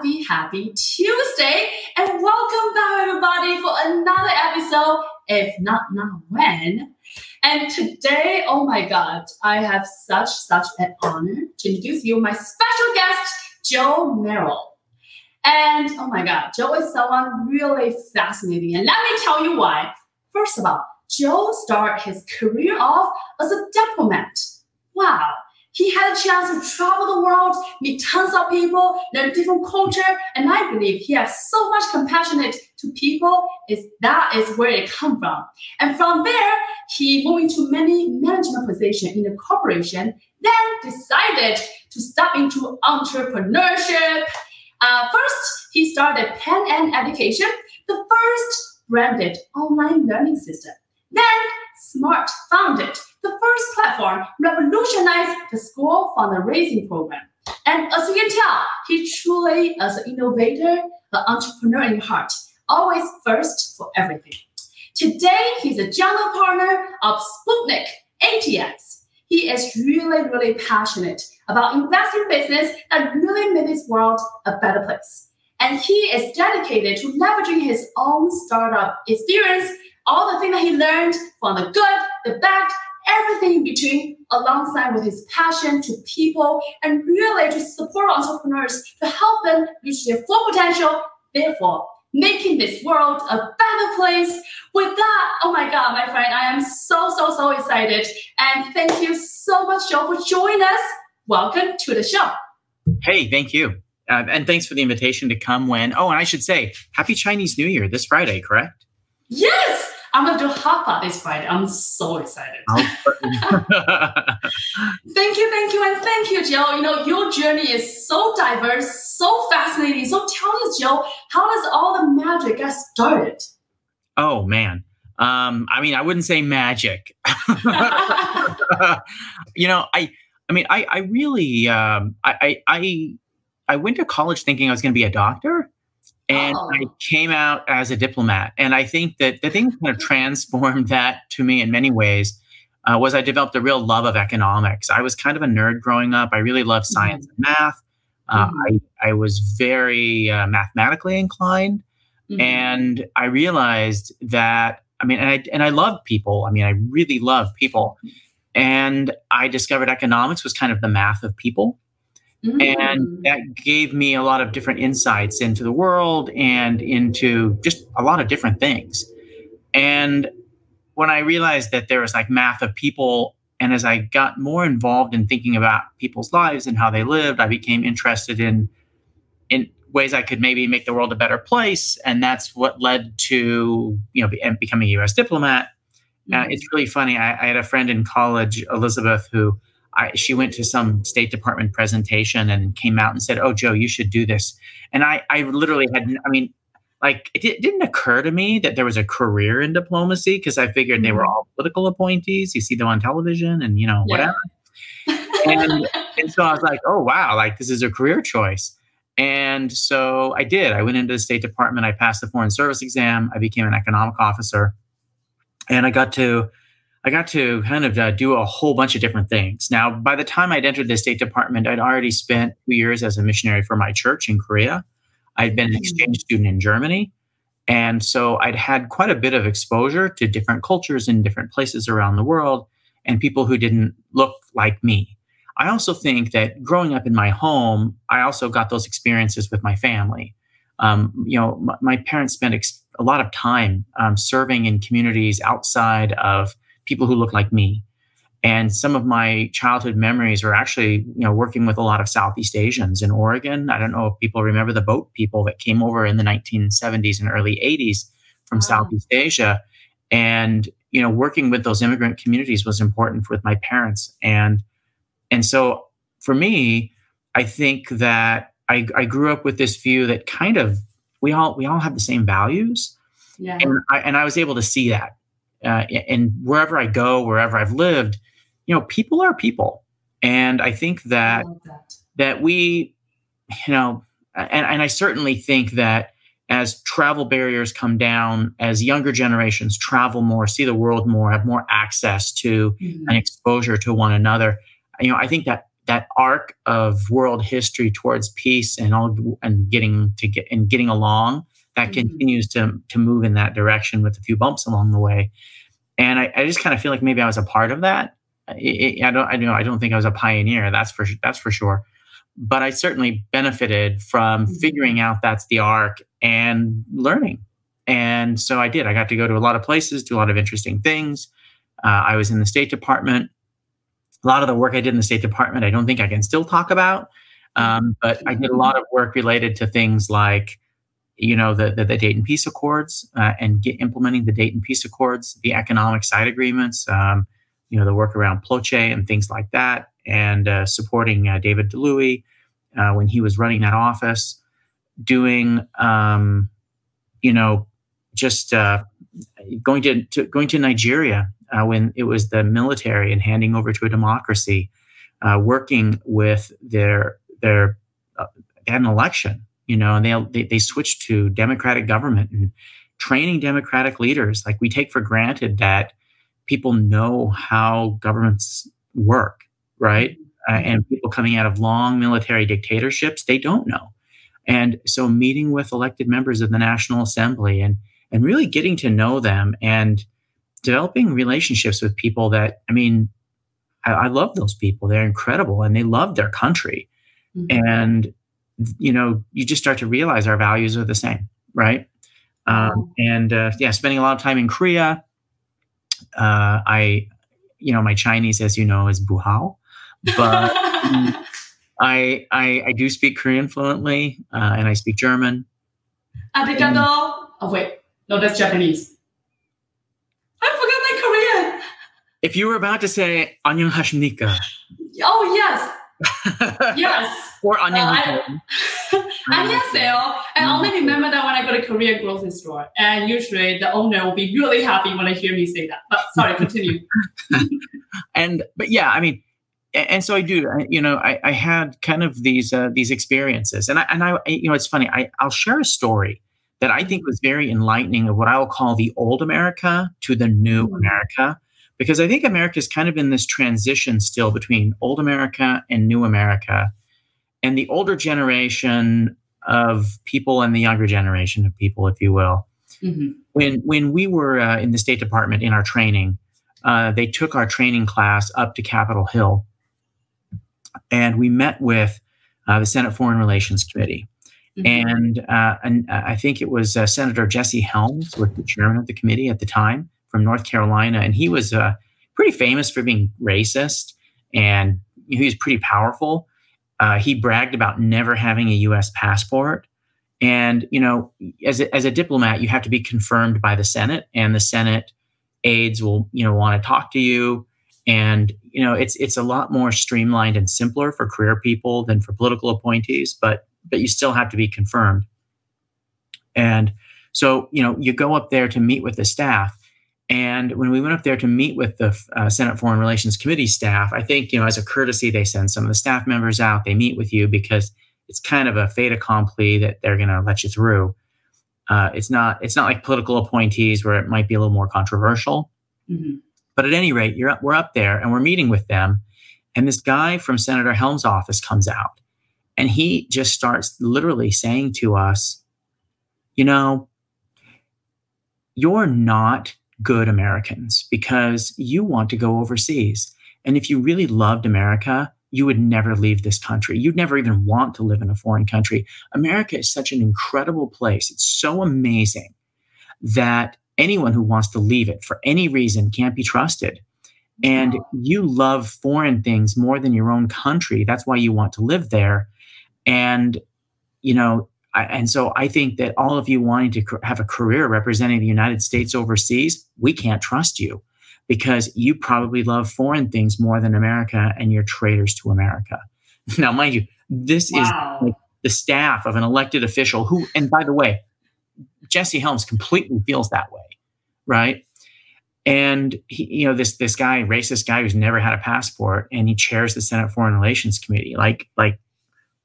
happy, happy Tuesday and welcome back everybody for another episode, if not now when. And today, oh my God, I have such, such an honor to introduce you my special guest, Joe Merrill. And oh my God, Joe is someone really fascinating. And let me tell you why. First of all, Joe started his career off as a diplomat. Wow, he had a chance to travel the world, meet tons of people, learn different culture, and I believe he has so much compassionate to people. Is that is where it come from. And from there, he moved into many management position in the corporation, then decided to step into entrepreneurship. Uh, first, he started Pan Am Education, the first branded online learning system. Then, Smart founded the first platform revolutionized the school fundraising program. And as you can tell, he truly is an innovator, an entrepreneur in heart, always first for everything. Today, he's a general partner of Sputnik ATX. He is really, really passionate about investing business that really made this world a better place. And he is dedicated to leveraging his own startup experience, all the things that he learned from the good, the bad, everything in between, alongside with his passion to people and really to support entrepreneurs to help them reach their full potential, therefore making this world a better place. With that, oh my God, my friend, I am so, so, so excited. And thank you so much, Joe, for joining us. Welcome to the show. Hey, thank you. Uh, and thanks for the invitation to come when, oh, and I should say, happy Chinese New Year this Friday, correct? Yes, I'm gonna do hot pot this Friday. I'm so excited. thank you, thank you, and thank you, Joe. You know, your journey is so diverse, so fascinating. So tell us, Joe, how does all the magic get started? Oh man. Um, I mean, I wouldn't say magic. you know, I I mean, I I really um, I, I I went to college thinking I was going to be a doctor and oh. I came out as a diplomat. And I think that the thing that kind of transformed that to me in many ways uh, was I developed a real love of economics. I was kind of a nerd growing up. I really loved mm-hmm. science mm-hmm. and math. Uh, mm-hmm. I, I was very uh, mathematically inclined. Mm-hmm. And I realized that, I mean, and I, and I love people. I mean, I really love people. And I discovered economics was kind of the math of people. Mm-hmm. And mm. that gave me a lot of different insights into the world and into just a lot of different things. And when I realized that there was like math of people, and as I got more involved in thinking about people's lives and how they lived, I became interested in in ways I could maybe make the world a better place. And that's what led to you know becoming a U.S. diplomat. Mm-hmm. Uh, it's really funny. I, I had a friend in college, Elizabeth, who I, she went to some State Department presentation and came out and said, "Oh, Joe, you should do this." And I, I literally had, I mean, like it, it didn't occur to me that there was a career in diplomacy because I figured mm-hmm. they were mm-hmm. all political appointees. You see them on television, and you know whatever. and, and so I was like, "Oh, wow! Like this is a career choice." And so I did. I went into the State Department. I passed the Foreign Service exam. I became an economic officer, and I got to I got to kind of uh, do a whole bunch of different things. Now, by the time I'd entered the State Department, I'd already spent two years as a missionary for my church in Korea. I'd been an mm-hmm. exchange student in Germany. And so I'd had quite a bit of exposure to different cultures in different places around the world and people who didn't look like me. I also think that growing up in my home, I also got those experiences with my family. Um, you know, my, my parents spent ex- a lot of time um, serving in communities outside of people who look like me. And some of my childhood memories are actually, you know, working with a lot of Southeast Asians in Oregon. I don't know if people remember the boat people that came over in the 1970s and early 80s from wow. Southeast Asia. And, you know, working with those immigrant communities was important with my parents. And and so for me, I think that I, I grew up with this view that kind of we all we all have the same values. Yeah. And I, and I was able to see that uh, and wherever I go, wherever I've lived, you know, people are people, and I think that I that. that. we, you know, and, and I certainly think that as travel barriers come down, as younger generations travel more, see the world more, have more access to mm-hmm. and exposure to one another, you know, I think that that arc of world history towards peace and all and getting to get and getting along that mm-hmm. continues to to move in that direction with a few bumps along the way. And I, I just kind of feel like maybe I was a part of that. It, it, I don't I know I don't think I was a pioneer. That's for that's for sure. But I certainly benefited from mm-hmm. figuring out that's the arc and learning. And so I did. I got to go to a lot of places, do a lot of interesting things. Uh, I was in the State Department. A lot of the work I did in the State Department, I don't think I can still talk about. Um, but I did a lot of work related to things like you know, the, the, the Dayton Peace Accords uh, and get, implementing the Dayton Peace Accords, the economic side agreements, um, you know, the work around Ploche and things like that, and uh, supporting uh, David Dlouhy uh, when he was running that office, doing, um, you know, just uh, going to, to, going to Nigeria uh, when it was the military and handing over to a democracy, working with their their an election you know, and they, they, they switched to democratic government and training democratic leaders. Like we take for granted that people know how governments work, right? Uh, mm-hmm. and people coming out of long military dictatorships, they don't know. And so meeting with elected members of the National Assembly and and really getting to know them and developing relationships with people that I mean, I, I love those people. They're incredible and they love their country. Mm-hmm. And you know, you just start to realize our values are the same, right? Um, and uh, yeah, spending a lot of time in Korea. Uh, I, you know, my Chinese, as you know, is buhao, but I, I, I do speak Korean fluently, uh, and I speak German. Arigato. Oh wait, no, that's Japanese. I forgot my Korean. If you were about to say "안녕하십니까," oh yes, yes. Or onion. Uh, 안녕하세요. And I only remember that when I go to Korean grocery store. And usually the owner will be really happy when I hear me say that. But sorry, continue. and but yeah, I mean, and so I do. You know, I, I had kind of these uh, these experiences, and I and I you know it's funny. I I'll share a story that I think was very enlightening of what I will call the old America to the new mm-hmm. America because I think America is kind of in this transition still between old America and new America. And the older generation of people and the younger generation of people, if you will. Mm-hmm. When when we were uh, in the State Department in our training, uh, they took our training class up to Capitol Hill, and we met with uh, the Senate Foreign Relations Committee. Mm-hmm. And, uh, and uh, I think it was uh, Senator Jesse Helms was the chairman of the committee at the time from North Carolina, and he was uh, pretty famous for being racist, and he was pretty powerful. Uh, he bragged about never having a U.S. passport, and you know, as a, as a diplomat, you have to be confirmed by the Senate, and the Senate aides will you know want to talk to you, and you know, it's it's a lot more streamlined and simpler for career people than for political appointees, but but you still have to be confirmed. And so, you know, you go up there to meet with the staff and when we went up there to meet with the uh, Senate Foreign Relations Committee staff, I think, you know, as a courtesy, they send some of the staff members out. They meet with you because it's kind of a fait accompli that they're going to let you through. Uh, it's not it's not like political appointees where it might be a little more controversial. Mm-hmm. But at any rate, you're we're up there and we're meeting with them, and this guy from Senator Helms' office comes out, and he just starts literally saying to us, "You know, you're not good Americans because you want to go overseas. And if you really loved America, you would never leave this country. You'd never even want to live in a foreign country. America is such an incredible place. It's so amazing that anyone who wants to leave it for any reason can't be trusted. And you love foreign things more than your own country. That's why you want to live there. And, you know, I, and so I think that all of you wanting to have a career representing the United States overseas, we can't trust you because you probably love foreign things more than America and you're traitors to America. Now, mind you, this wow. is like the staff of an elected official who, and by the way, Jesse Helms completely feels that way, right? And he, you know, this this guy, racist guy who's never had a passport, and he chairs the Senate Foreign Relations Committee. Like, like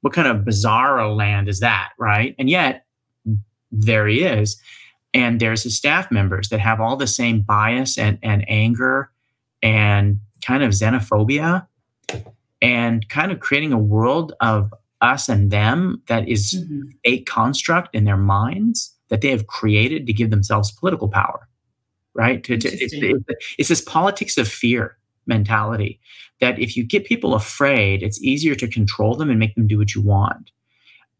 what kind of bizarro land is that, right? And yet there he is. And there's his staff members that have all the same bias and, and anger and kind of xenophobia. and kind of creating a world of us and them that is mm-hmm. a construct in their minds that they have created to give themselves political power right to, to, it's, it's this politics of fear mentality that if you get people afraid it's easier to control them and make them do what you want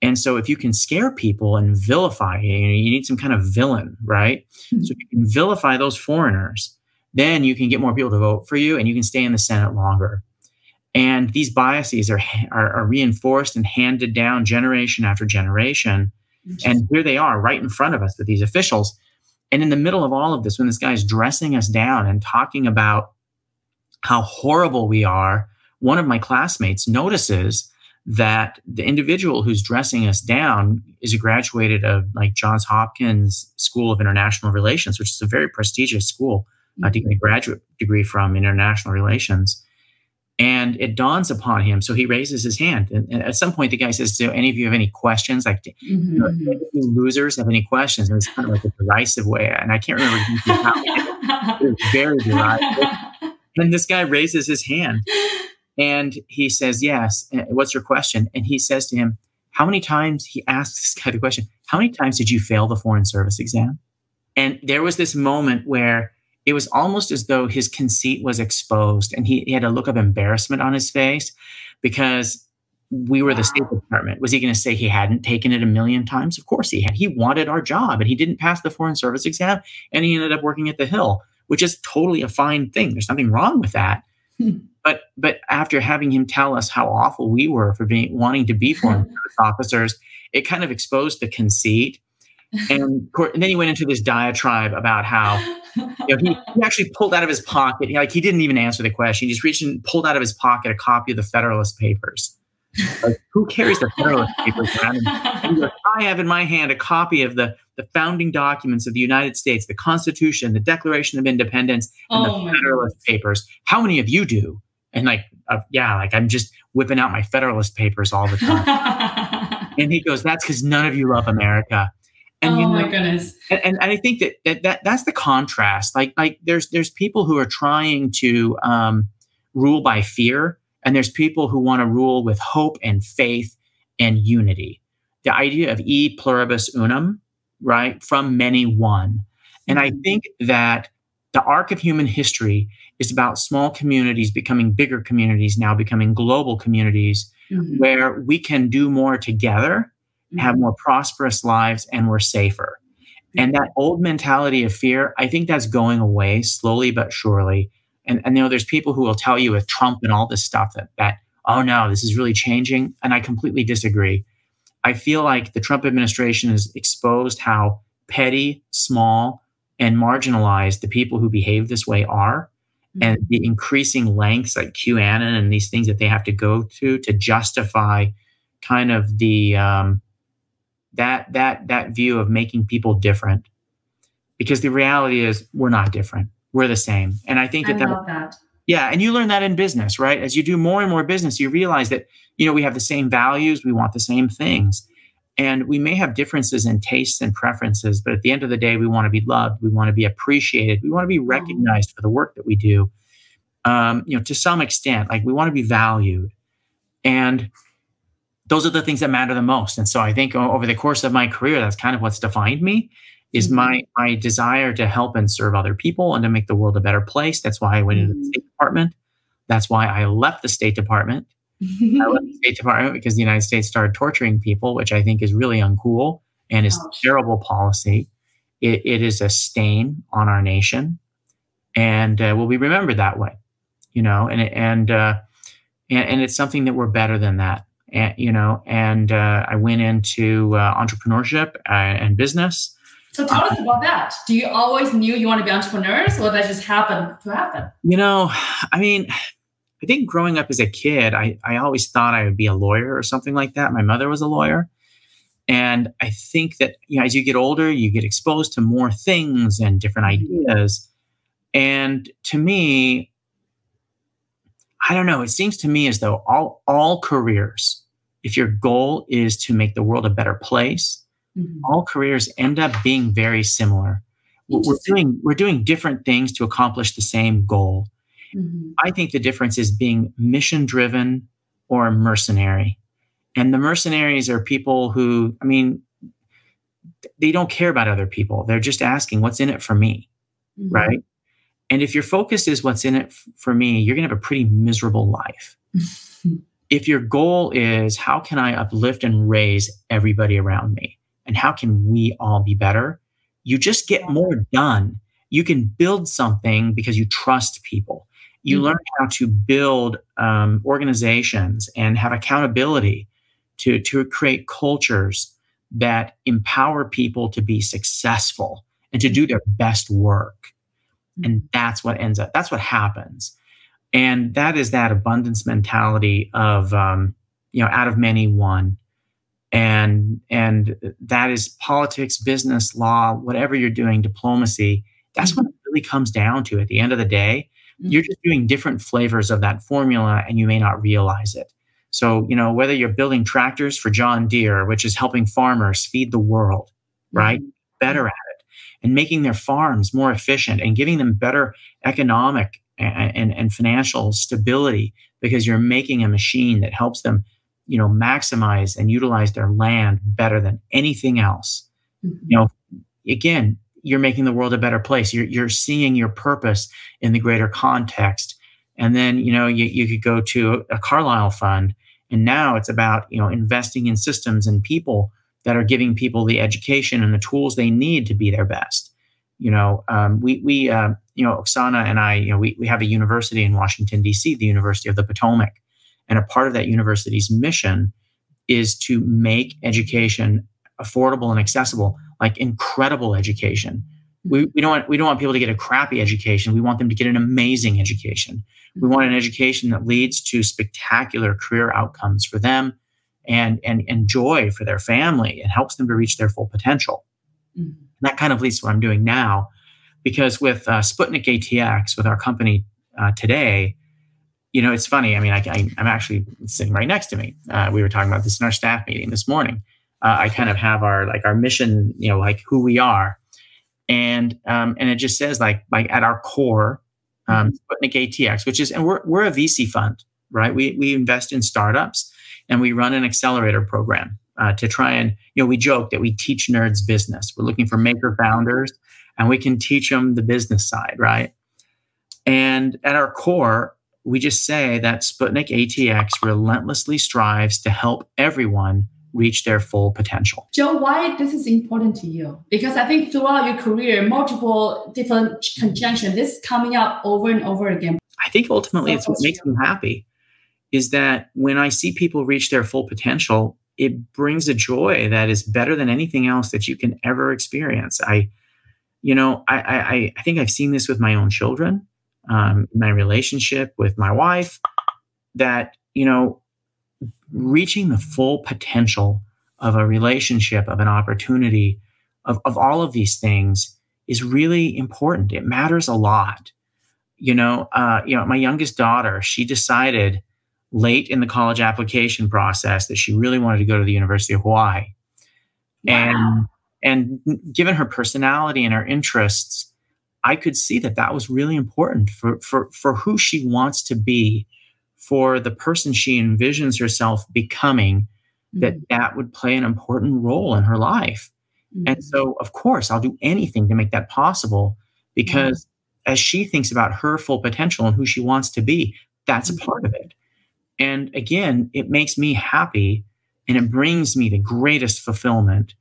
and so if you can scare people and vilify you, you need some kind of villain right mm-hmm. so if you can vilify those foreigners then you can get more people to vote for you and you can stay in the senate longer and these biases are, are, are reinforced and handed down generation after generation. And here they are right in front of us with these officials. And in the middle of all of this, when this guy's dressing us down and talking about how horrible we are, one of my classmates notices that the individual who's dressing us down is a graduated of like Johns Hopkins School of International Relations, which is a very prestigious school to get a graduate degree from international relations. And it dawns upon him. So he raises his hand. And, and at some point, the guy says, Do any of you have any questions? Like, mm-hmm. you know, mm-hmm. losers have any questions? And it's kind of like a derisive way. And I can't remember how it was very derisive. And this guy raises his hand and he says, Yes. Eh, what's your question? And he says to him, How many times, he asks this guy the question, How many times did you fail the Foreign Service exam? And there was this moment where it was almost as though his conceit was exposed and he, he had a look of embarrassment on his face because we were the State Department. Was he going to say he hadn't taken it a million times? Of course he had. He wanted our job and he didn't pass the Foreign Service exam and he ended up working at the Hill, which is totally a fine thing. There's nothing wrong with that. Hmm. But but after having him tell us how awful we were for being wanting to be foreign service officers, it kind of exposed the conceit. And, and then he went into this diatribe about how you know, he, he actually pulled out of his pocket, like he didn't even answer the question. He just reached and pulled out of his pocket a copy of the Federalist Papers. Like, who carries the Federalist Papers around? I have in my hand a copy of the, the founding documents of the United States, the Constitution, the Declaration of Independence, and oh the Federalist. Papers. How many of you do? And like, uh, yeah, like I'm just whipping out my Federalist Papers all the time. and he goes, that's because none of you love America. And, oh you know, my goodness! And, and, I think that, that that that's the contrast. Like like there's there's people who are trying to um, rule by fear, and there's people who want to rule with hope and faith and unity. The idea of e pluribus unum, right? From many one. And I mm-hmm. think that the arc of human history is about small communities becoming bigger communities, now becoming global communities, mm-hmm. where we can do more together have mm-hmm. more prosperous lives, and we're safer. And that old mentality of fear, I think that's going away slowly but surely. And, and you know, there's people who will tell you with Trump and all this stuff that that oh no, this is really changing, and I completely disagree. I feel like the Trump administration has exposed how petty, small, and marginalized the people who behave this way are, mm-hmm. and the increasing lengths like QAnon and these things that they have to go to to justify kind of the um, that that that view of making people different. Because the reality is we're not different. We're the same. And i think that, I that, that yeah and you learn that in business right as you do more and more business you realize that you know we have the same values we want the same things and we may have differences in tastes and preferences but at the end of the day we want to be loved we want to be appreciated we want to be mm-hmm. recognized for the work that we do um, you know to some extent like we want to be valued and those are the things that matter the most. And so I think over the course of my career, that's kind of what's defined me is mm-hmm. my my desire to help and serve other people and to make the world a better place. That's why I went into the mm-hmm. State Department. That's why I left the State Department. I left the State Department because the United States started torturing people, which I think is really uncool and is Ouch. terrible policy. It, it is a stain on our nation, and uh, will be remembered that way. You know, and and, uh, and and it's something that we're better than that and, you know, and uh, I went into uh, entrepreneurship uh, and business. So tell us about that. Do you always knew you want to be entrepreneurs, or that just happened to happen? You know, I mean, I think growing up as a kid, I, I always thought I would be a lawyer or something like that. My mother was a lawyer. And I think that you know, as you get older, you get exposed to more things and different mm-hmm. ideas. And to me, I don't know. It seems to me as though all all careers, if your goal is to make the world a better place, mm-hmm. all careers end up being very similar. We're doing we're doing different things to accomplish the same goal. Mm-hmm. I think the difference is being mission driven or mercenary. And the mercenaries are people who, I mean, they don't care about other people. They're just asking, what's in it for me? Mm-hmm. Right. And if your focus is what's in it f- for me, you're going to have a pretty miserable life. if your goal is, how can I uplift and raise everybody around me? And how can we all be better? You just get more done. You can build something because you trust people. You mm-hmm. learn how to build um, organizations and have accountability to, to create cultures that empower people to be successful and to do their best work. And mm-hmm. that's what ends up, that's what happens. And that is that abundance mentality of, um, you know, out of many, one. And, and that is politics, business, law, whatever you're doing, diplomacy. That's mm-hmm. what it really comes down to at the end of the day. Mm-hmm. You're just doing different flavors of that formula and you may not realize it. So, you know, whether you're building tractors for John Deere, which is helping farmers feed the world, right? Mm-hmm. Better at it and making their farms more efficient and giving them better economic and, and, and financial stability because you're making a machine that helps them, you know, maximize and utilize their land better than anything else. Mm-hmm. You know, again, you're making the world a better place. You're, you're seeing your purpose in the greater context. And then, you know, you, you could go to a Carlyle fund and now it's about, you know, investing in systems and people that are giving people the education and the tools they need to be their best. You know, um, we, we uh, you know, Oksana and I, you know, we, we have a university in Washington, D.C., the University of the Potomac. And a part of that university's mission is to make education affordable and accessible, like incredible education. We, we don't want we don't want people to get a crappy education. We want them to get an amazing education. We want an education that leads to spectacular career outcomes for them and, and, and joy for their family and helps them to reach their full potential. Mm-hmm. that kind of leads to what I'm doing now. Because with uh, Sputnik ATX, with our company uh, today, you know, it's funny. I mean, I, am actually sitting right next to me. Uh, we were talking about this in our staff meeting this morning. Uh, I kind of have our like our mission, you know, like who we are, and um, and it just says like like at our core, um, mm-hmm. Sputnik ATX, which is, and we're, we're a VC fund, right? We, we invest in startups and we run an accelerator program uh, to try and, you know, we joke that we teach nerds business. We're looking for maker founders and we can teach them the business side, right? And at our core, we just say that Sputnik ATX relentlessly strives to help everyone reach their full potential. Joe, why this is important to you? Because I think throughout your career, multiple different conjunctions, this coming up over and over again. I think ultimately it's what makes me happy is that when I see people reach their full potential, it brings a joy that is better than anything else that you can ever experience. I, you know, I I, I think I've seen this with my own children, um, my relationship with my wife, that you know reaching the full potential of a relationship, of an opportunity, of, of all of these things is really important. It matters a lot. You know, uh, you know, my youngest daughter, she decided late in the college application process that she really wanted to go to the University of Hawaii. Wow. And and given her personality and her interests, I could see that that was really important for for for who she wants to be for the person she envisions herself becoming mm-hmm. that that would play an important role in her life mm-hmm. and so of course i'll do anything to make that possible because as she thinks about her full potential and who she wants to be that's a mm-hmm. part of it and again it makes me happy and it brings me the greatest fulfillment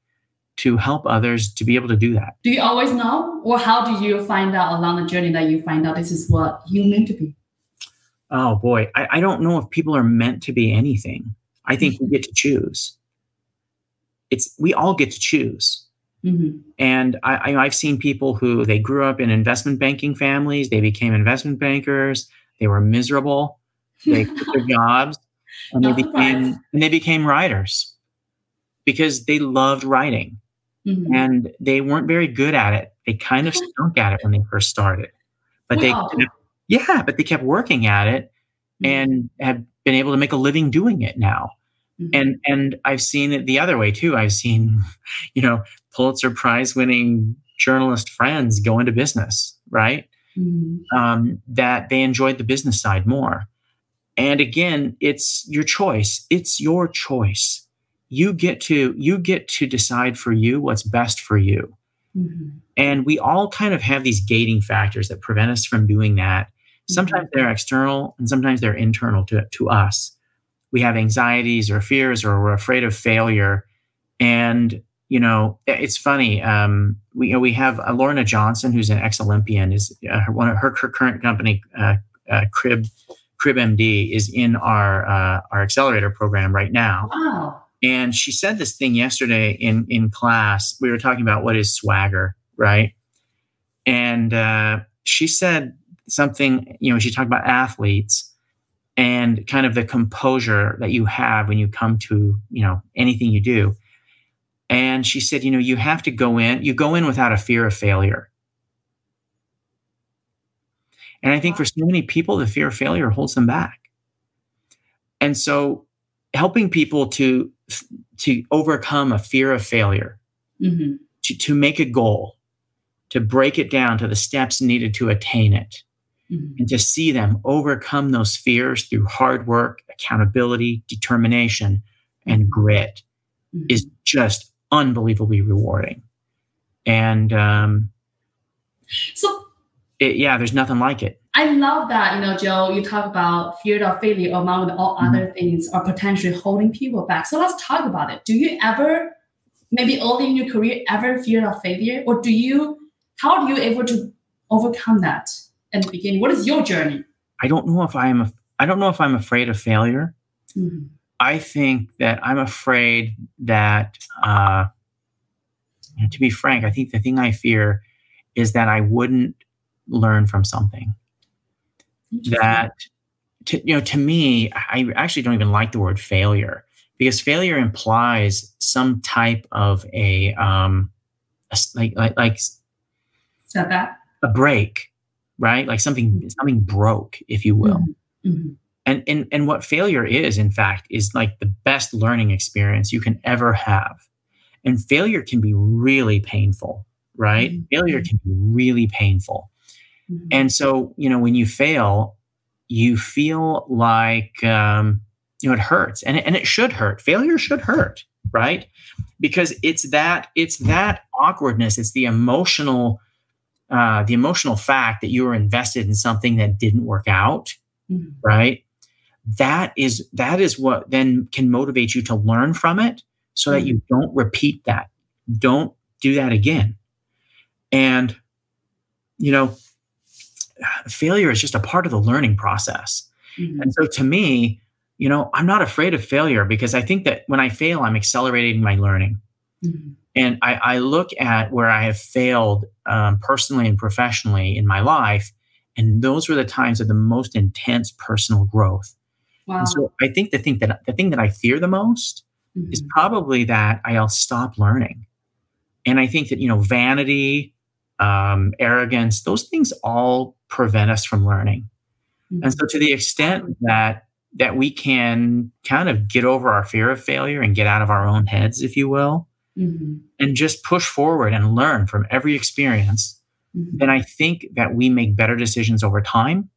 to help others to be able to do that. Do you always know? Or how do you find out along the journey that you find out this is what you meant to be? oh boy, I, I don't know if people are meant to be anything. I think we get to choose. It's we all get to choose. Mm-hmm. And I, I, I've seen people who they grew up in investment banking families. They became investment bankers. They were miserable. They quit their jobs, and they became and they became writers because they loved writing, mm-hmm. and they weren't very good at it. They kind of stunk at it when they first started, but they yeah, but they kept working at it mm-hmm. and have been able to make a living doing it now. Mm-hmm. And and I've seen it the other way too. I've seen, you know, Pulitzer Prize winning journalist friends go into business, right? mm-hmm. um, that they enjoyed the business side more. And again, it's your choice. It's your choice. You get to you get to decide for you what's best for you. Mm-hmm. And we all kind of have these gating factors that prevent us from doing that. Sometimes mm-hmm. they're external and sometimes they're internal to, to us. We have anxieties or fears or we're afraid of failure. And, you know, it's funny. Um, we, you know, we have uh, Lorna Johnson, who's an ex Olympian, is uh, one of her, her current company, uh, uh, Crib, Crib MD, is in our, uh, our accelerator program right now. Wow. And she said this thing yesterday in, in class. We were talking about what is swagger, right? And uh, she said something, you know, she talked about athletes and kind of the composure that you have when you come to, you know, anything you do. And she said, you know, you have to go in, you go in without a fear of failure. And I think for so many people, the fear of failure holds them back. And so helping people to to overcome a fear of failure, mm-hmm. to, to make a goal, to break it down to the steps needed to attain it, mm-hmm. and to see them overcome those fears through hard work, accountability, determination, and grit mm-hmm. is just unbelievably rewarding. And um, so, it, yeah, there's nothing like it. I love that, you know, Joe, you talk about fear of failure among all mm-hmm. other things are potentially holding people back. So let's talk about it. Do you ever, maybe early in your career, ever fear of failure? Or do you, how do you able to overcome that in the beginning? What is your journey? I don't know if I am, a, I don't know if I'm afraid of failure. Mm-hmm. I think that I'm afraid that, uh, to be frank, I think the thing I fear is that I wouldn't learn from something that to, you know to me i actually don't even like the word failure because failure implies some type of a um a, like like like setback a break right like something mm-hmm. something broke if you will mm-hmm. Mm-hmm. and and and what failure is in fact is like the best learning experience you can ever have and failure can be really painful right mm-hmm. failure can be really painful Mm-hmm. And so, you know, when you fail, you feel like, um, you know, it hurts and it, and it should hurt. Failure should hurt, right? Because it's that, it's that awkwardness. It's the emotional, uh, the emotional fact that you were invested in something that didn't work out, mm-hmm. right? That is, that is what then can motivate you to learn from it so mm-hmm. that you don't repeat that. Don't do that again. And, you know, failure is just a part of the learning process. Mm-hmm. And so to me, you know, I'm not afraid of failure because I think that when I fail, I'm accelerating my learning. Mm-hmm. And I, I, look at where I have failed um, personally and professionally in my life, and those were the times of the most intense personal growth. Wow. And so I think the thing that the thing that I fear the most mm-hmm. is probably that I'll stop learning. And I think that you know vanity, um, arrogance, those things all prevent us from learning. Mm-hmm. And so to the extent that that we can kind of get over our fear of failure and get out of our own heads, if you will, mm-hmm. and just push forward and learn from every experience, mm-hmm. then I think that we make better decisions over time.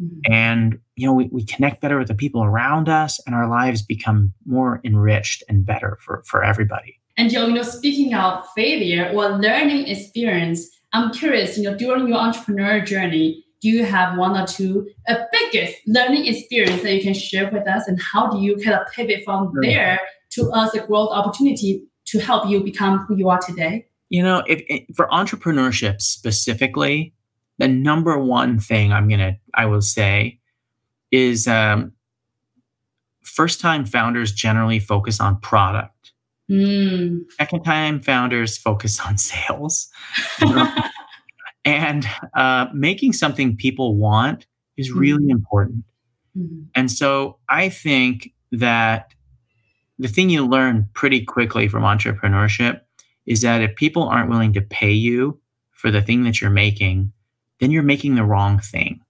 Mm-hmm. And you know, we, we connect better with the people around us and our lives become more enriched and better for, for everybody. And Joe, you know, speaking of failure or learning experience, I'm curious, you know, during your entrepreneur journey, do you have one or two a biggest learning experience that you can share with us and how do you kind of pivot from there to us a growth opportunity to help you become who you are today you know if, if, for entrepreneurship specifically the number one thing i'm gonna i will say is um, first time founders generally focus on product Mm. Second time founders focus on sales. and uh, making something people want is really mm-hmm. important. Mm-hmm. And so I think that the thing you learn pretty quickly from entrepreneurship is that if people aren't willing to pay you for the thing that you're making, then you're making the wrong thing.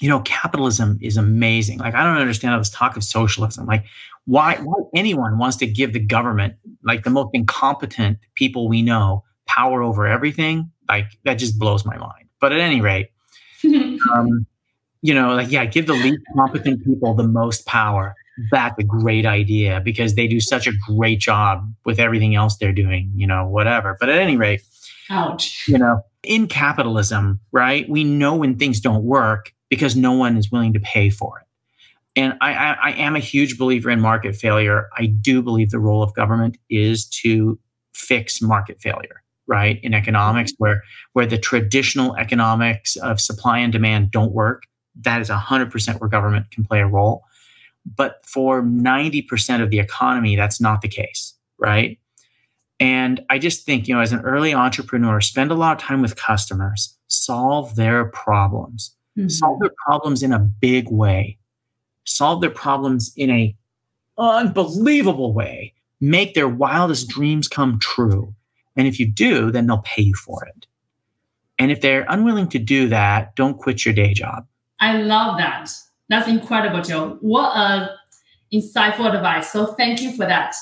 You know, capitalism is amazing. Like, I don't understand all this talk of socialism. Like, why, why anyone wants to give the government, like the most incompetent people we know, power over everything, like that just blows my mind. But at any rate, um, you know, like, yeah, give the least competent people the most power. That's a great idea because they do such a great job with everything else they're doing, you know, whatever. But at any rate, ouch. You know, in capitalism, right, we know when things don't work because no one is willing to pay for it. And I, I, I am a huge believer in market failure. I do believe the role of government is to fix market failure right in economics where where the traditional economics of supply and demand don't work that is 100% where government can play a role. But for 90% of the economy that's not the case right? And i just think you know as an early entrepreneur spend a lot of time with customers solve their problems. Mm-hmm. solve their problems in a big way. Solve their problems in a unbelievable way. Make their wildest dreams come true and if you do, then they'll pay you for it. And if they're unwilling to do that, don't quit your day job. I love that. That's incredible, Joe. What a insightful advice. So thank you for that.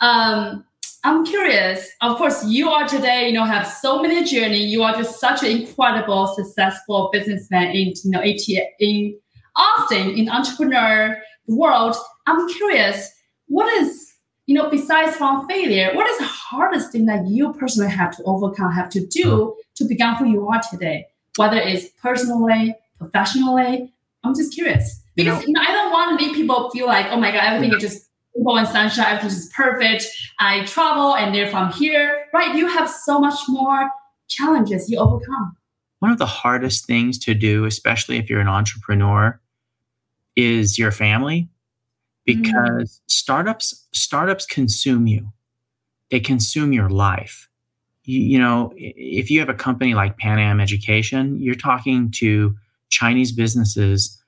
Um, I'm curious. Of course, you are today, you know, have so many journey. You are just such an incredible, successful businessman in, you know, AT, in Austin, in entrepreneur world. I'm curious, what is you know, besides from failure, what is the hardest thing that you personally have to overcome, have to do to become who you are today? Whether it's personally, professionally, I'm just curious. Because you know, I don't want to make people feel like, oh my God, everything is just rainbow and sunshine, everything is perfect. I travel and they're from here, right? You have so much more challenges you overcome. One of the hardest things to do, especially if you're an entrepreneur, is your family. Because mm. startups startups consume you they consume your life you, you, know if you have a company like pan am education you're talking to chinese businesses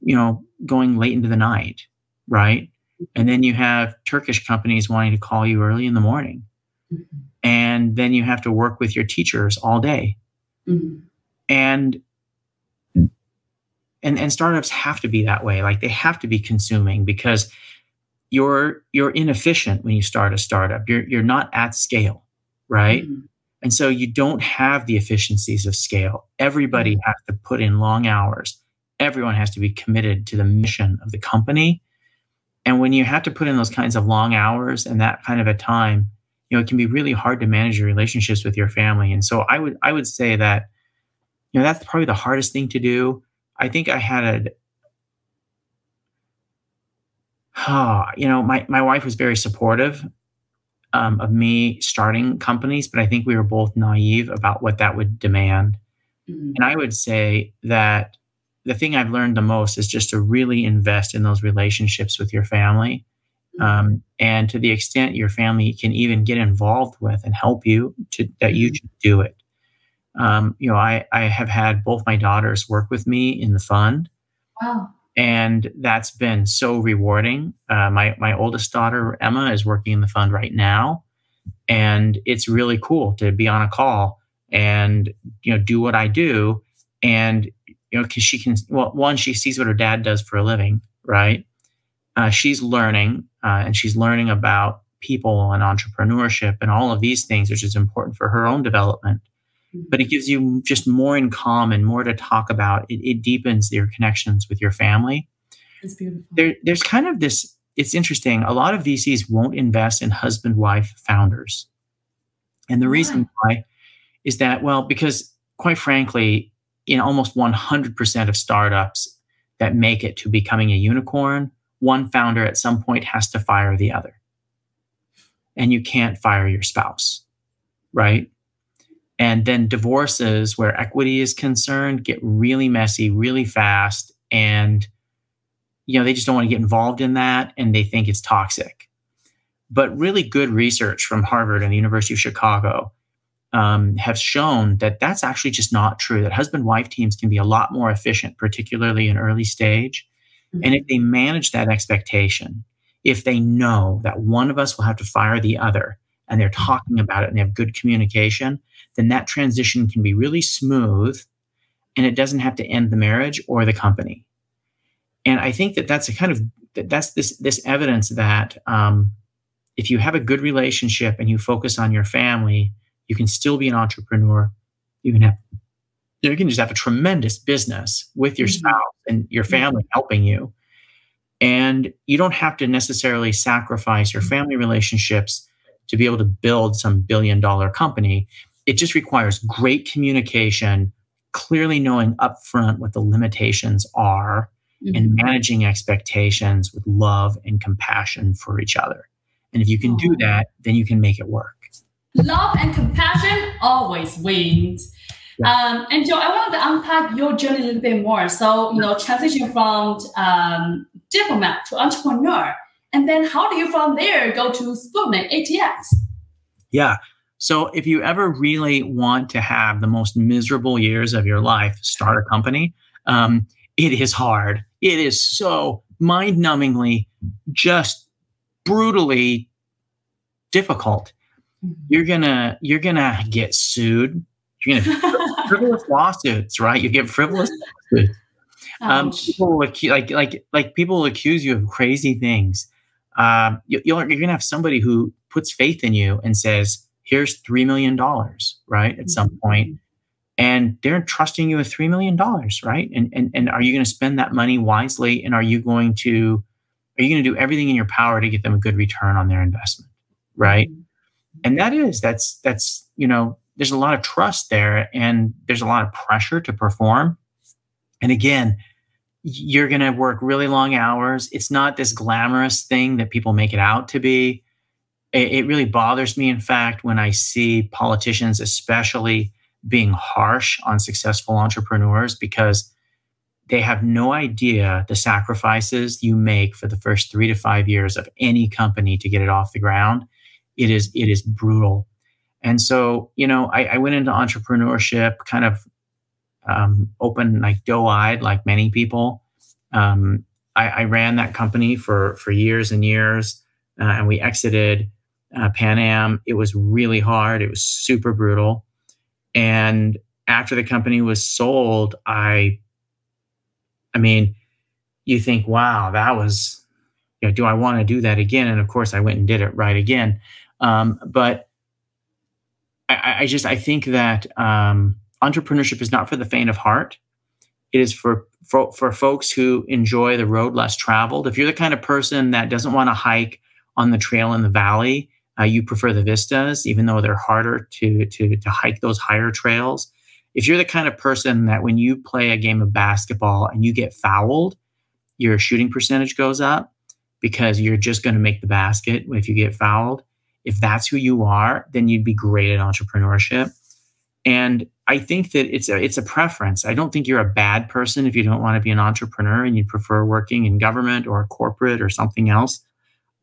you know going late into the night right and then you have turkish companies wanting to call you early in the morning mm-hmm. and then you have to work with your teachers all day mm-hmm. and and and startups have to be that way. Like they have to be consuming because you're you're inefficient when you start a startup. You're you're not at scale right? Mm-hmm. and so you don't have the efficiencies of scale. Everybody mm-hmm. has to put in long hours. Everyone has to be committed to the mission of the company. And when you have to put in those kinds of long hours and that kind of a time you know it can be really hard to manage your relationships with your family. And so i would i would say that you know that's probably the hardest thing to do I think I had a, oh, you know, my, my wife was very supportive um, of me starting companies, but I think we were both naive about what that would demand. Mm-hmm. And I would say that the thing I've learned the most is just to really invest in those relationships with your family. Mm-hmm. Um, and to the extent your family can even get involved with and help you to that you mm-hmm. should do it. Um, you know, I, I have had both my daughters work with me in the fund. Wow. And that's been so rewarding. Uh, my, my oldest daughter, Emma, is working in the fund right now. And it's really cool to be on a call and, you know, do what I do. And, you know, because she can, well, one, she sees what her dad does for a living, right? Uh, she's learning uh, and she's learning about people and entrepreneurship and all of these things, which is important for her own development but it gives you just more in common, more to talk about. It, it deepens your connections with your family. It's beautiful. There, there's kind of this, it's interesting. A lot of VCs won't invest in husband wife founders. And the why? reason why is that, well, because quite frankly, in almost 100% of startups that make it to becoming a unicorn, one founder at some point has to fire the other. And you can't fire your spouse, right? And then divorces where equity is concerned get really messy really fast. And, you know, they just don't want to get involved in that and they think it's toxic. But really good research from Harvard and the University of Chicago um, have shown that that's actually just not true, that husband wife teams can be a lot more efficient, particularly in early stage. Mm-hmm. And if they manage that expectation, if they know that one of us will have to fire the other and they're talking about it and they have good communication, then that transition can be really smooth and it doesn't have to end the marriage or the company. And I think that that's a kind of that's this this evidence that um, if you have a good relationship and you focus on your family, you can still be an entrepreneur. You can have you can just have a tremendous business with your mm-hmm. spouse and your family mm-hmm. helping you. And you don't have to necessarily sacrifice your family relationships to be able to build some billion dollar company. It just requires great communication, clearly knowing upfront what the limitations are, mm-hmm. and managing expectations with love and compassion for each other. And if you can do that, then you can make it work. Love and compassion always wins. Yeah. Um, and Joe, I wanted to unpack your journey a little bit more. So, you know, transition from um, diplomat to entrepreneur. And then how do you from there go to Sputnik ATX? Yeah. So if you ever really want to have the most miserable years of your life, start a company. Um, it is hard. It is so mind numbingly, just brutally difficult. Mm-hmm. You're gonna you're gonna get sued. You're gonna frivolous lawsuits, right? You get frivolous lawsuits. Um, people will like like like people will accuse you of crazy things. Um, you, you're, you're gonna have somebody who puts faith in you and says, "Here's three million dollars," right? At mm-hmm. some point, and they're trusting you with three million dollars, right? And and and are you going to spend that money wisely? And are you going to are you going to do everything in your power to get them a good return on their investment, right? Mm-hmm. And that is that's that's you know there's a lot of trust there, and there's a lot of pressure to perform. And again, you're going to work really long hours. It's not this glamorous thing that people make it out to be. It, it really bothers me, in fact, when I see politicians, especially being harsh on successful entrepreneurs because they have no idea the sacrifices you make for the first three to five years of any company to get it off the ground. It is it is brutal. And so, you know, I, I went into entrepreneurship kind of um, open, like doe-eyed, like many people. Um, I, I, ran that company for for years and years, uh, and we exited uh, Pan Am. It was really hard. It was super brutal. And after the company was sold, I, I mean, you think, wow, that was, you know, do I want to do that again? And of course, I went and did it right again. Um, but I, I, just, I think that um, entrepreneurship is not for the faint of heart. It is for, for for folks who enjoy the road less traveled. If you're the kind of person that doesn't want to hike on the trail in the valley, uh, you prefer the vistas, even though they're harder to, to, to hike those higher trails. If you're the kind of person that when you play a game of basketball and you get fouled, your shooting percentage goes up because you're just going to make the basket if you get fouled. If that's who you are, then you'd be great at entrepreneurship. And I think that it's a it's a preference. I don't think you're a bad person if you don't want to be an entrepreneur and you prefer working in government or corporate or something else.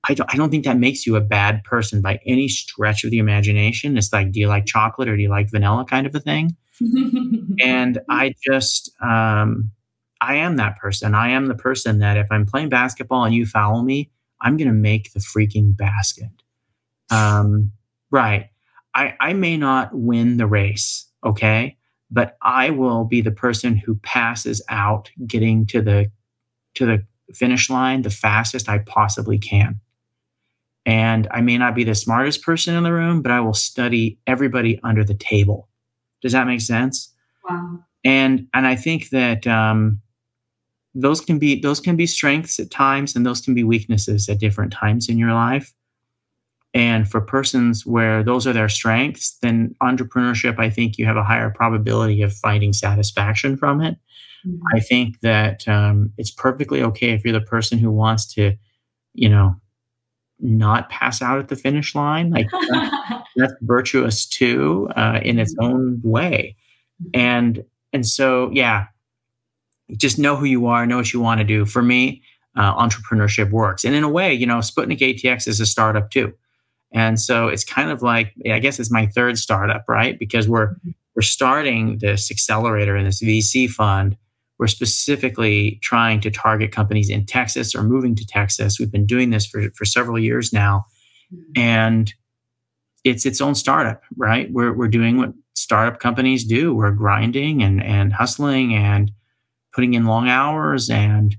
I don't, I don't think that makes you a bad person by any stretch of the imagination. It's like, do you like chocolate or do you like vanilla kind of a thing? and I just, um, I am that person. I am the person that if I'm playing basketball and you foul me, I'm going to make the freaking basket. Um, right. I, I may not win the race, okay, but I will be the person who passes out getting to the to the finish line the fastest I possibly can. And I may not be the smartest person in the room, but I will study everybody under the table. Does that make sense? Wow. And and I think that um, those can be those can be strengths at times, and those can be weaknesses at different times in your life. And for persons where those are their strengths, then entrepreneurship, I think you have a higher probability of finding satisfaction from it. Mm-hmm. I think that um, it's perfectly okay if you're the person who wants to, you know, not pass out at the finish line. Like that's, virtuous too, uh, in its own way. And and so yeah, just know who you are, know what you want to do. For me, uh, entrepreneurship works, and in a way, you know, Sputnik ATX is a startup too. And so it's kind of like I guess it's my third startup, right? Because we're mm-hmm. we're starting this accelerator in this VC fund we're specifically trying to target companies in Texas or moving to Texas. We've been doing this for, for several years now. Mm-hmm. And it's its own startup, right? We're, we're doing what startup companies do. We're grinding and, and hustling and putting in long hours and,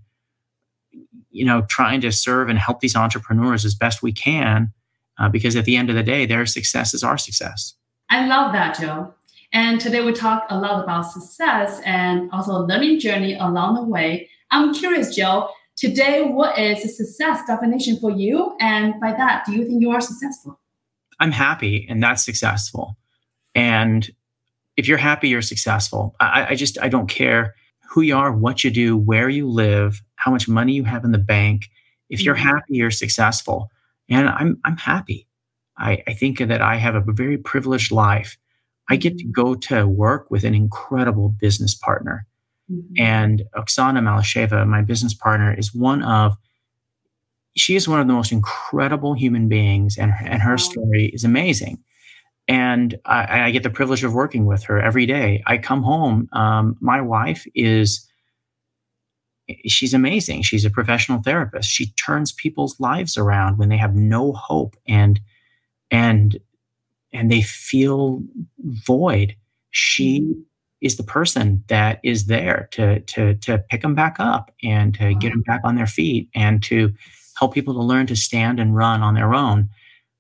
you know, trying to serve and help these entrepreneurs as best we can. Uh, because at the end of the day, their success is our success. I love that, Joe. And today we talk a lot about success and also learning journey along the way. I'm curious, Joe, today, what is a success definition for you? And by that, do you think you are successful? I'm happy and that's successful. And if you're happy, you're successful. I, I just, I don't care who you are, what you do, where you live, how much money you have in the bank. If you're mm-hmm. happy, you're successful. And I'm, I'm happy. I, I think that I have a very privileged life. I get to mm-hmm. go to work with an incredible business partner. Mm-hmm. And Oksana Malysheva, my business partner, is one of she is one of the most incredible human beings, and and her story is amazing. And I, I, get the privilege of working with her every day. I come home. Um, my wife is she's amazing. She's a professional therapist. She turns people's lives around when they have no hope and and and they feel void. She mm-hmm. is the person that is there to to to pick them back up and to get them back on their feet and to help people to learn to stand and run on their own.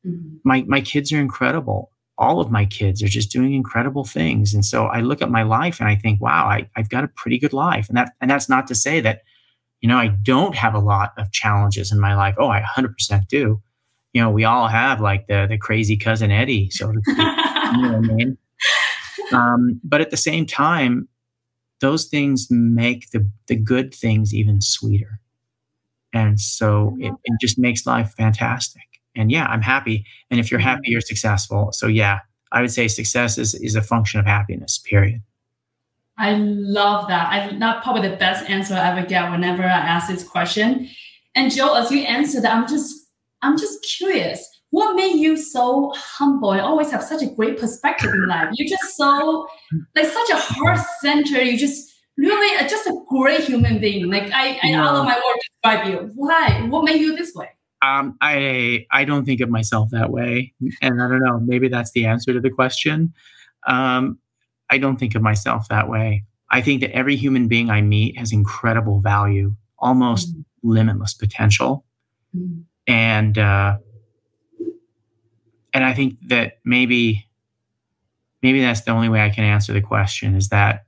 Mm-hmm. My my kids are incredible. All of my kids are just doing incredible things. And so I look at my life and I think, wow, I, I've got a pretty good life. And that and that's not to say that, you know, I don't have a lot of challenges in my life. Oh, I 100% do. You know, we all have like the the crazy cousin Eddie, so to speak. you know what I mean? Um, but at the same time, those things make the the good things even sweeter. And so it, it just makes life fantastic. And yeah, I'm happy. And if you're happy, you're successful. So yeah, I would say success is, is a function of happiness, period. I love that. I not probably the best answer I ever get whenever I ask this question. And Joe, as you answer that, I'm just I'm just curious. What made you so humble and always have such a great perspective in life? You're just so like such a heart center. You just really just a great human being. Like I, I yeah. out of my word describe you. Why? What made you this way? Um, I I don't think of myself that way, and I don't know. Maybe that's the answer to the question. Um, I don't think of myself that way. I think that every human being I meet has incredible value, almost mm. limitless potential, mm. And uh, and I think that maybe maybe that's the only way I can answer the question is that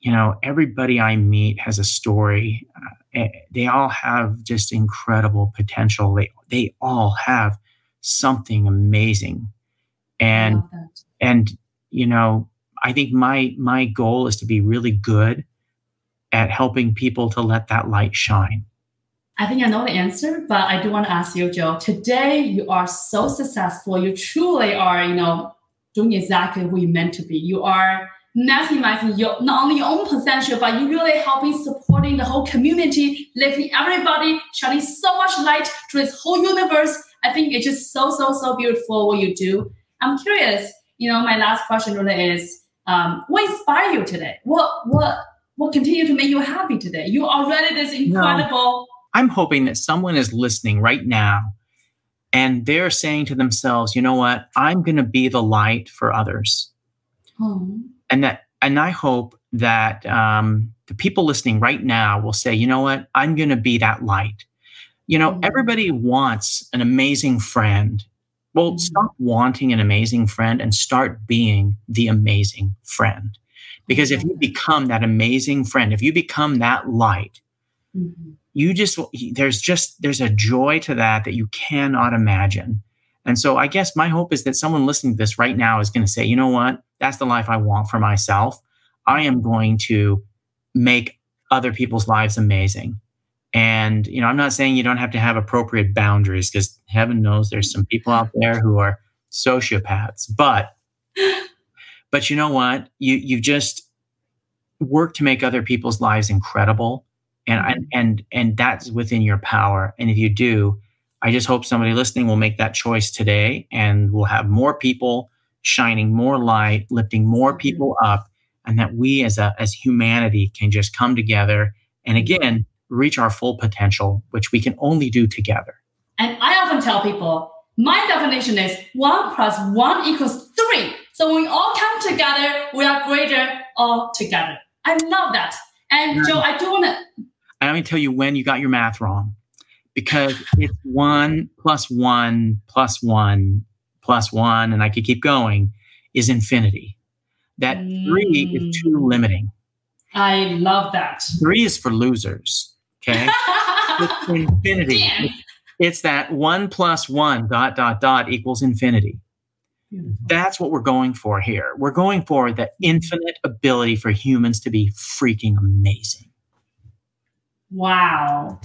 you know, everybody I meet has a story. Uh, they all have just incredible potential. They they all have something amazing, and and you know, I think my my goal is to be really good at helping people to let that light shine. I think I know the answer, but I do want to ask you, Joe. Today, you are so successful. You truly are, you know, doing exactly what you meant to be. You are maximizing your not only your own potential, but you really helping supporting the whole community, lifting everybody, shining so much light to this whole universe. I think it's just so so so beautiful what you do. I'm curious. You know, my last question really is, um, what inspired you today? What what what continue to make you happy today? You already this incredible. No, I'm hoping that someone is listening right now and they're saying to themselves, you know what? I'm going to be the light for others. Oh and that and I hope that um, the people listening right now will say, you know what, I'm going to be that light. You know, mm-hmm. everybody wants an amazing friend. Well, mm-hmm. stop wanting an amazing friend and start being the amazing friend. Because if you become that amazing friend, if you become that light, mm-hmm. You just there's just there's a joy to that that you cannot imagine. And so I guess my hope is that someone listening to this right now is going to say, you know what? That's the life I want for myself. I am going to make other people's lives amazing. And, you know, I'm not saying you don't have to have appropriate boundaries because heaven knows there's some people out there who are sociopaths, but, but you know what? You, you just work to make other people's lives incredible. And, and, and, and that's within your power. And if you do, I just hope somebody listening will make that choice today and we'll have more people shining more light, lifting more mm-hmm. people up, and that we as a as humanity can just come together and again reach our full potential, which we can only do together. And I often tell people, my definition is one plus one equals three. So when we all come together, we are greater all together. I love that. And Joe, I do want to. I'm going to tell you when you got your math wrong because it's one plus one plus one plus one, and I could keep going, is infinity. that three is too Mm. limiting. I love that. Three is for losers. Okay. it's infinity. Damn. It's that one plus one dot dot dot equals infinity. Beautiful. That's what we're going for here. We're going for the infinite ability for humans to be freaking amazing. Wow.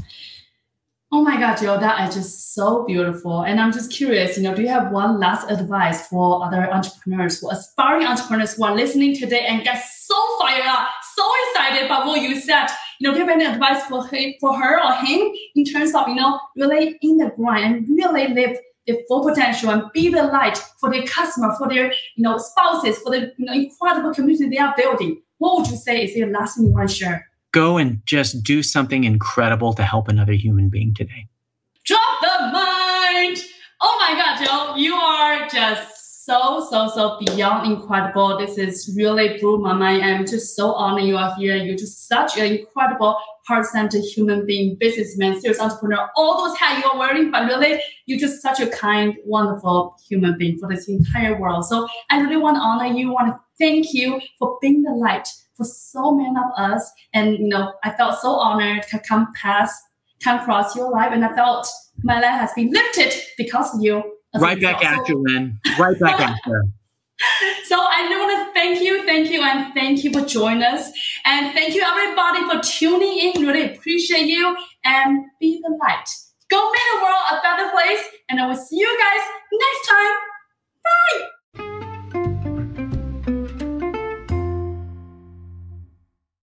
Oh my God, Joe, that is just so beautiful. And I'm just curious, you know, do you have one last advice for other entrepreneurs, for aspiring entrepreneurs who are listening today and get so fired up, so excited about what you said? You know, do you have any advice for him, for her or him in terms of, you know, really in the grind and really live their full potential and be the light for their customer, for their, you know, spouses, for the you know, incredible community they are building? What would you say is the last thing you want to share? Go and just do something incredible to help another human being today. Drop the mind. Oh my God, Joe, you are just so, so, so beyond incredible. This is really blew my mind. I'm just so honored you are here. You're just such an incredible heart-centered human being, businessman, serious entrepreneur, all those hats you're wearing, but really, you're just such a kind, wonderful human being for this entire world. So I really want to honor you, want to thank you for being the light for so many of us. And you know, I felt so honored to come past, come across your life, and I felt my life has been lifted because of you. Right back result. at you, Lynn. Right back at you. So I want to thank you, thank you, and thank you for joining us. And thank you everybody for tuning in. Really appreciate you and be the light. Go make the world a better place. And I will see you guys next time. Bye.